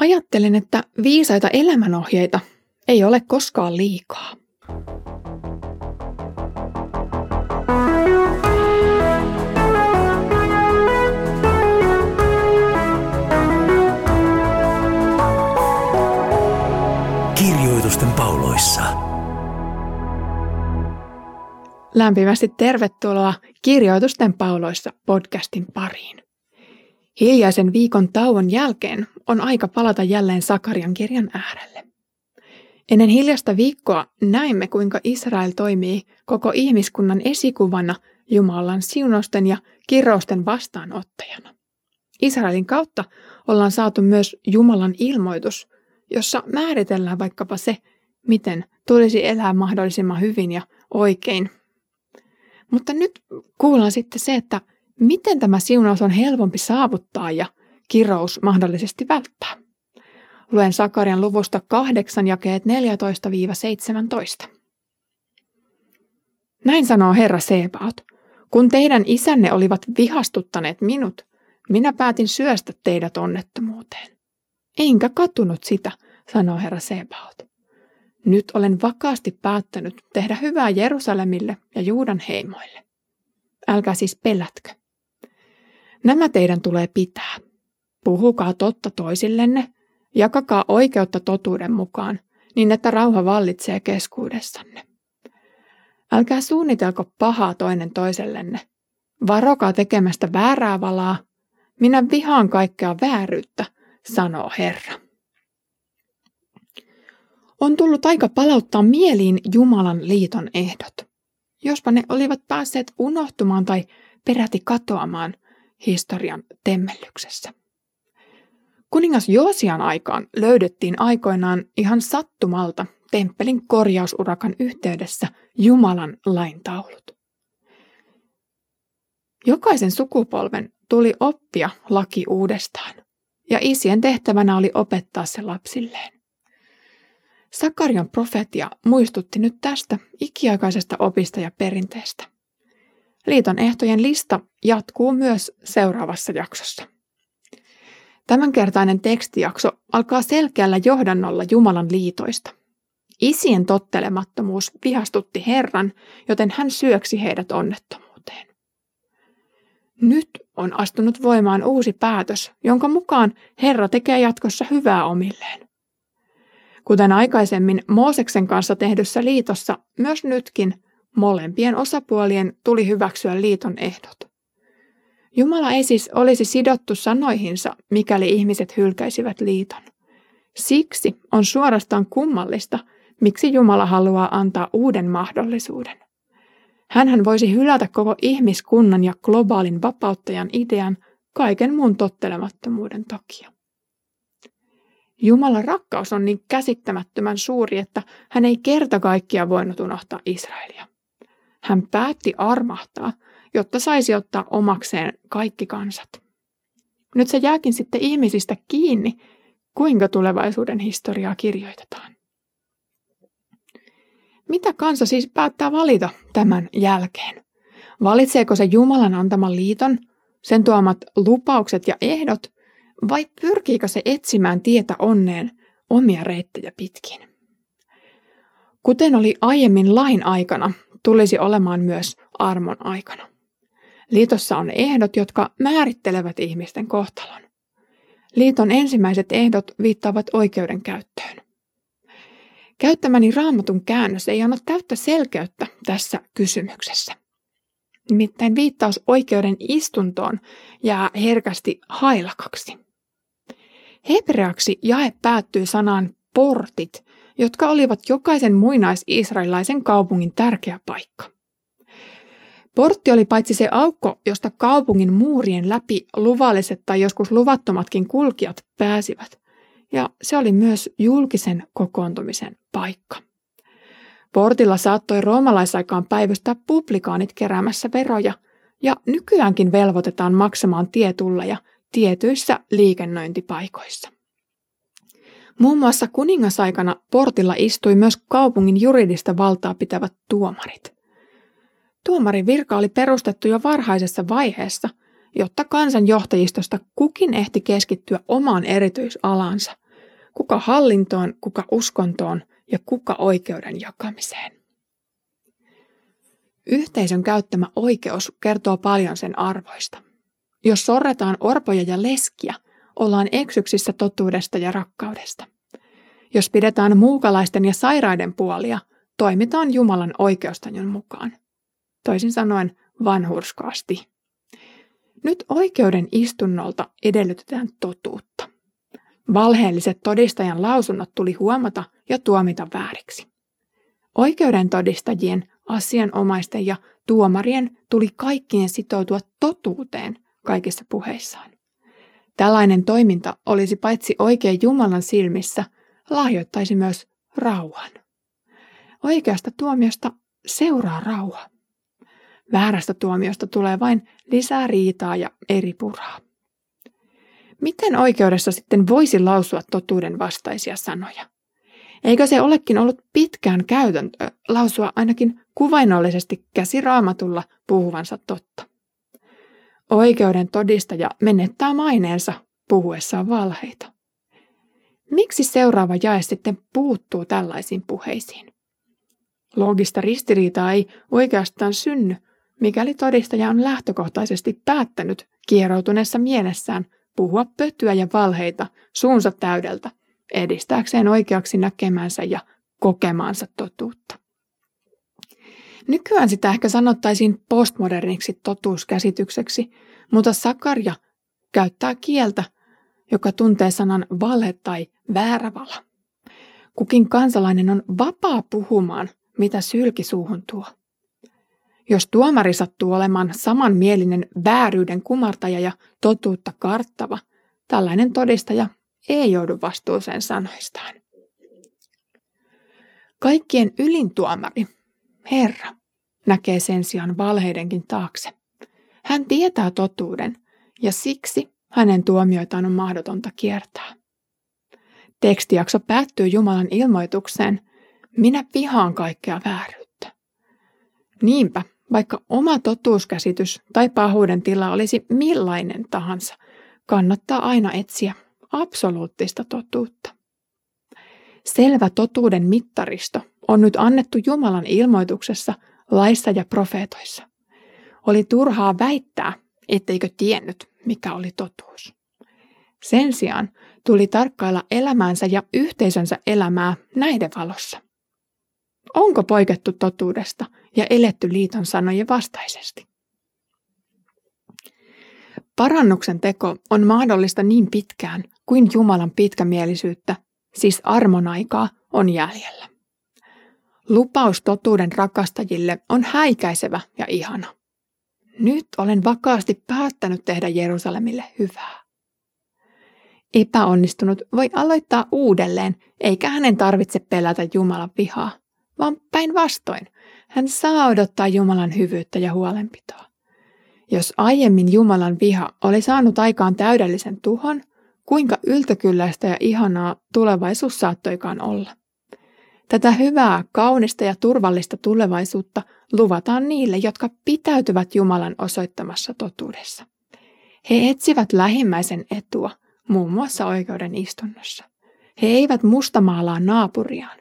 Ajattelen, että viisaita elämänohjeita ei ole koskaan liikaa. Kirjoitusten pauloissa. Lämpimästi tervetuloa Kirjoitusten pauloissa podcastin pariin. Hiljaisen viikon tauon jälkeen on aika palata jälleen Sakarian kirjan äärelle. Ennen hiljasta viikkoa näimme, kuinka Israel toimii koko ihmiskunnan esikuvana Jumalan siunosten ja kirrousten vastaanottajana. Israelin kautta ollaan saatu myös Jumalan ilmoitus, jossa määritellään vaikkapa se, miten tulisi elää mahdollisimman hyvin ja oikein. Mutta nyt kuullaan sitten se, että miten tämä siunaus on helpompi saavuttaa ja kirous mahdollisesti välttää. Luen Sakarian luvusta 8 jakeet 14-17. Näin sanoo Herra Sebaot. Kun teidän isänne olivat vihastuttaneet minut, minä päätin syöstä teidät onnettomuuteen. Enkä katunut sitä, sanoo Herra Sebaot. Nyt olen vakaasti päättänyt tehdä hyvää Jerusalemille ja Juudan heimoille. Älkää siis pelätkö. Nämä teidän tulee pitää. Puhukaa totta toisillenne, jakakaa oikeutta totuuden mukaan, niin että rauha vallitsee keskuudessanne. Älkää suunnitelko pahaa toinen toisellenne. Varokaa tekemästä väärää valaa. Minä vihaan kaikkea vääryyttä, sanoo Herra. On tullut aika palauttaa mieliin Jumalan liiton ehdot. Jospa ne olivat päässeet unohtumaan tai peräti katoamaan historian temmellyksessä. Kuningas Joosian aikaan löydettiin aikoinaan ihan sattumalta temppelin korjausurakan yhteydessä Jumalan laintaulut. Jokaisen sukupolven tuli oppia laki uudestaan, ja isien tehtävänä oli opettaa se lapsilleen. Sakarian profetia muistutti nyt tästä ikiaikaisesta opista ja perinteestä. Liiton ehtojen lista jatkuu myös seuraavassa jaksossa. Tämänkertainen tekstijakso alkaa selkeällä johdannolla Jumalan liitoista. Isien tottelemattomuus vihastutti Herran, joten hän syöksi heidät onnettomuuteen. Nyt on astunut voimaan uusi päätös, jonka mukaan Herra tekee jatkossa hyvää omilleen. Kuten aikaisemmin Mooseksen kanssa tehdyssä liitossa, myös nytkin molempien osapuolien tuli hyväksyä liiton ehdot. Jumala ei siis olisi sidottu sanoihinsa, mikäli ihmiset hylkäisivät liiton. Siksi on suorastaan kummallista, miksi Jumala haluaa antaa uuden mahdollisuuden. Hänhän voisi hylätä koko ihmiskunnan ja globaalin vapauttajan idean kaiken muun tottelemattomuuden takia. Jumalan rakkaus on niin käsittämättömän suuri, että hän ei kerta kaikkia voinut unohtaa Israelia. Hän päätti armahtaa, jotta saisi ottaa omakseen kaikki kansat. Nyt se jääkin sitten ihmisistä kiinni, kuinka tulevaisuuden historiaa kirjoitetaan. Mitä kansa siis päättää valita tämän jälkeen? Valitseeko se Jumalan antaman liiton, sen tuomat lupaukset ja ehdot, vai pyrkiikö se etsimään tietä onneen omia reittejä pitkin? Kuten oli aiemmin lain aikana, tulisi olemaan myös armon aikana. Liitossa on ehdot, jotka määrittelevät ihmisten kohtalon. Liiton ensimmäiset ehdot viittaavat oikeudenkäyttöön. Käyttämäni raamatun käännös ei anna täyttä selkeyttä tässä kysymyksessä. Nimittäin viittaus oikeuden istuntoon jää herkästi hailakaksi. Hebreaksi jae päättyy sanaan portit, jotka olivat jokaisen muinais-israelilaisen kaupungin tärkeä paikka. Portti oli paitsi se aukko, josta kaupungin muurien läpi luvalliset tai joskus luvattomatkin kulkijat pääsivät, ja se oli myös julkisen kokoontumisen paikka. Portilla saattoi roomalaisaikaan päivystää publikaanit keräämässä veroja, ja nykyäänkin velvoitetaan maksamaan tietulleja tietyissä liikennöintipaikoissa. Muun muassa kuningasaikana portilla istui myös kaupungin juridista valtaa pitävät tuomarit. Tuomarin virka oli perustettu jo varhaisessa vaiheessa, jotta kansanjohtajistosta kukin ehti keskittyä omaan erityisalansa, kuka hallintoon, kuka uskontoon ja kuka oikeuden jakamiseen. Yhteisön käyttämä oikeus kertoo paljon sen arvoista. Jos sorretaan orpoja ja leskiä, ollaan eksyksissä totuudesta ja rakkaudesta. Jos pidetään muukalaisten ja sairaiden puolia, toimitaan Jumalan oikeustajun mukaan. Toisin sanoen vanhurskaasti. Nyt oikeuden istunnolta edellytetään totuutta. Valheelliset todistajan lausunnot tuli huomata ja tuomita vääriksi. Oikeuden todistajien, asianomaisten ja tuomarien tuli kaikkien sitoutua totuuteen kaikissa puheissaan. Tällainen toiminta olisi paitsi oikein Jumalan silmissä, lahjoittaisi myös rauhan. Oikeasta tuomiosta seuraa rauha. Väärästä tuomiosta tulee vain lisää riitaa ja eri puraa. Miten oikeudessa sitten voisi lausua totuuden vastaisia sanoja? Eikö se olekin ollut pitkään käytäntö lausua ainakin kuvainnollisesti käsiraamatulla puhuvansa totta? Oikeuden todistaja menettää maineensa puhuessaan valheita. Miksi seuraava jae sitten puuttuu tällaisiin puheisiin? Loogista ristiriitaa ei oikeastaan synny, mikäli todistaja on lähtökohtaisesti päättänyt kieroutuneessa mielessään puhua pötyä ja valheita suunsa täydeltä, edistääkseen oikeaksi näkemänsä ja kokemaansa totuutta. Nykyään sitä ehkä sanottaisiin postmoderniksi totuuskäsitykseksi, mutta Sakaria käyttää kieltä, joka tuntee sanan valhe tai väärävala. Kukin kansalainen on vapaa puhumaan, mitä sylki suuhun tuo. Jos tuomari sattuu olemaan samanmielinen vääryyden kumartaja ja totuutta karttava, tällainen todistaja ei joudu vastuuseen sanoistaan. Kaikkien ylin tuomari, Herra, näkee sen sijaan valheidenkin taakse. Hän tietää totuuden ja siksi hänen tuomioitaan on mahdotonta kiertää. Tekstijakso päättyy Jumalan ilmoitukseen, minä vihaan kaikkea vääryyttä. Niinpä vaikka oma totuuskäsitys tai pahuuden tila olisi millainen tahansa, kannattaa aina etsiä absoluuttista totuutta. Selvä totuuden mittaristo on nyt annettu Jumalan ilmoituksessa, laissa ja profeetoissa. Oli turhaa väittää, etteikö tiennyt, mikä oli totuus. Sen sijaan tuli tarkkailla elämäänsä ja yhteisönsä elämää näiden valossa. Onko poikettu totuudesta ja eletty liiton sanojen vastaisesti? Parannuksen teko on mahdollista niin pitkään kuin Jumalan pitkämielisyyttä, siis armon aikaa, on jäljellä. Lupaus totuuden rakastajille on häikäisevä ja ihana. Nyt olen vakaasti päättänyt tehdä Jerusalemille hyvää. Epäonnistunut voi aloittaa uudelleen, eikä hänen tarvitse pelätä Jumalan vihaa vaan päinvastoin. Hän saa odottaa Jumalan hyvyyttä ja huolenpitoa. Jos aiemmin Jumalan viha oli saanut aikaan täydellisen tuhon, kuinka yltäkylläistä ja ihanaa tulevaisuus saattoikaan olla. Tätä hyvää, kaunista ja turvallista tulevaisuutta luvataan niille, jotka pitäytyvät Jumalan osoittamassa totuudessa. He etsivät lähimmäisen etua, muun muassa oikeuden istunnossa. He eivät mustamaalaa naapuriaan.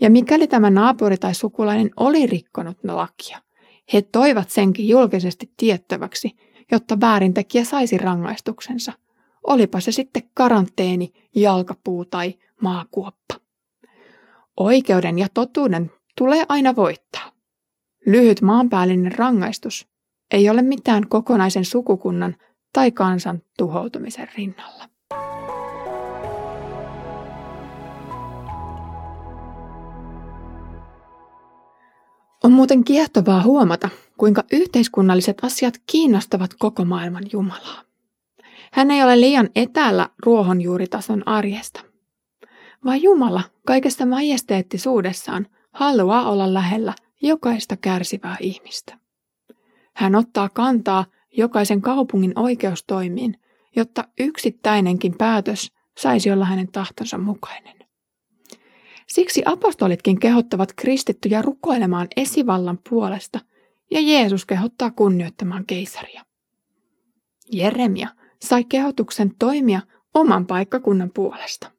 Ja mikäli tämä naapuri tai sukulainen oli rikkonut lakia, he toivat senkin julkisesti tiettäväksi, jotta väärintekijä saisi rangaistuksensa. Olipa se sitten karanteeni, jalkapuu tai maakuoppa. Oikeuden ja totuuden tulee aina voittaa. Lyhyt maanpäällinen rangaistus ei ole mitään kokonaisen sukukunnan tai kansan tuhoutumisen rinnalla. On muuten kiehtovaa huomata, kuinka yhteiskunnalliset asiat kiinnostavat koko maailman Jumalaa. Hän ei ole liian etäällä ruohonjuuritason arjesta, vaan Jumala kaikesta majesteettisuudessaan haluaa olla lähellä jokaista kärsivää ihmistä. Hän ottaa kantaa jokaisen kaupungin oikeustoimiin, jotta yksittäinenkin päätös saisi olla hänen tahtonsa mukainen. Siksi apostolitkin kehottavat kristittyjä rukoilemaan esivallan puolesta ja Jeesus kehottaa kunnioittamaan keisaria. Jeremia sai kehotuksen toimia oman paikkakunnan puolesta.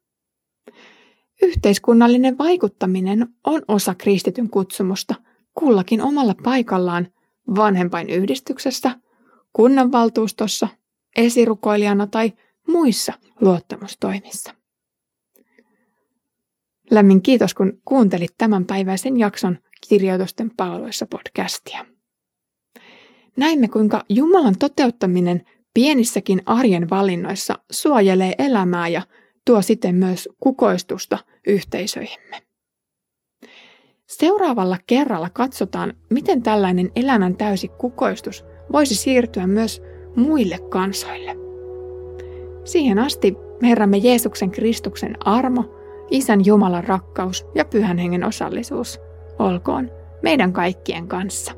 Yhteiskunnallinen vaikuttaminen on osa kristityn kutsumusta kullakin omalla paikallaan vanhempainyhdistyksessä, kunnanvaltuustossa, esirukoilijana tai muissa luottamustoimissa. Lämmin kiitos, kun kuuntelit tämänpäiväisen jakson Kirjoitusten pauloissa podcastia. Näimme, kuinka Jumalan toteuttaminen pienissäkin arjen valinnoissa suojelee elämää ja tuo siten myös kukoistusta yhteisöihimme. Seuraavalla kerralla katsotaan, miten tällainen elämän täysi kukoistus voisi siirtyä myös muille kansoille. Siihen asti Herramme Jeesuksen Kristuksen armo, Isän Jumalan rakkaus ja Pyhän Hengen osallisuus olkoon meidän kaikkien kanssa.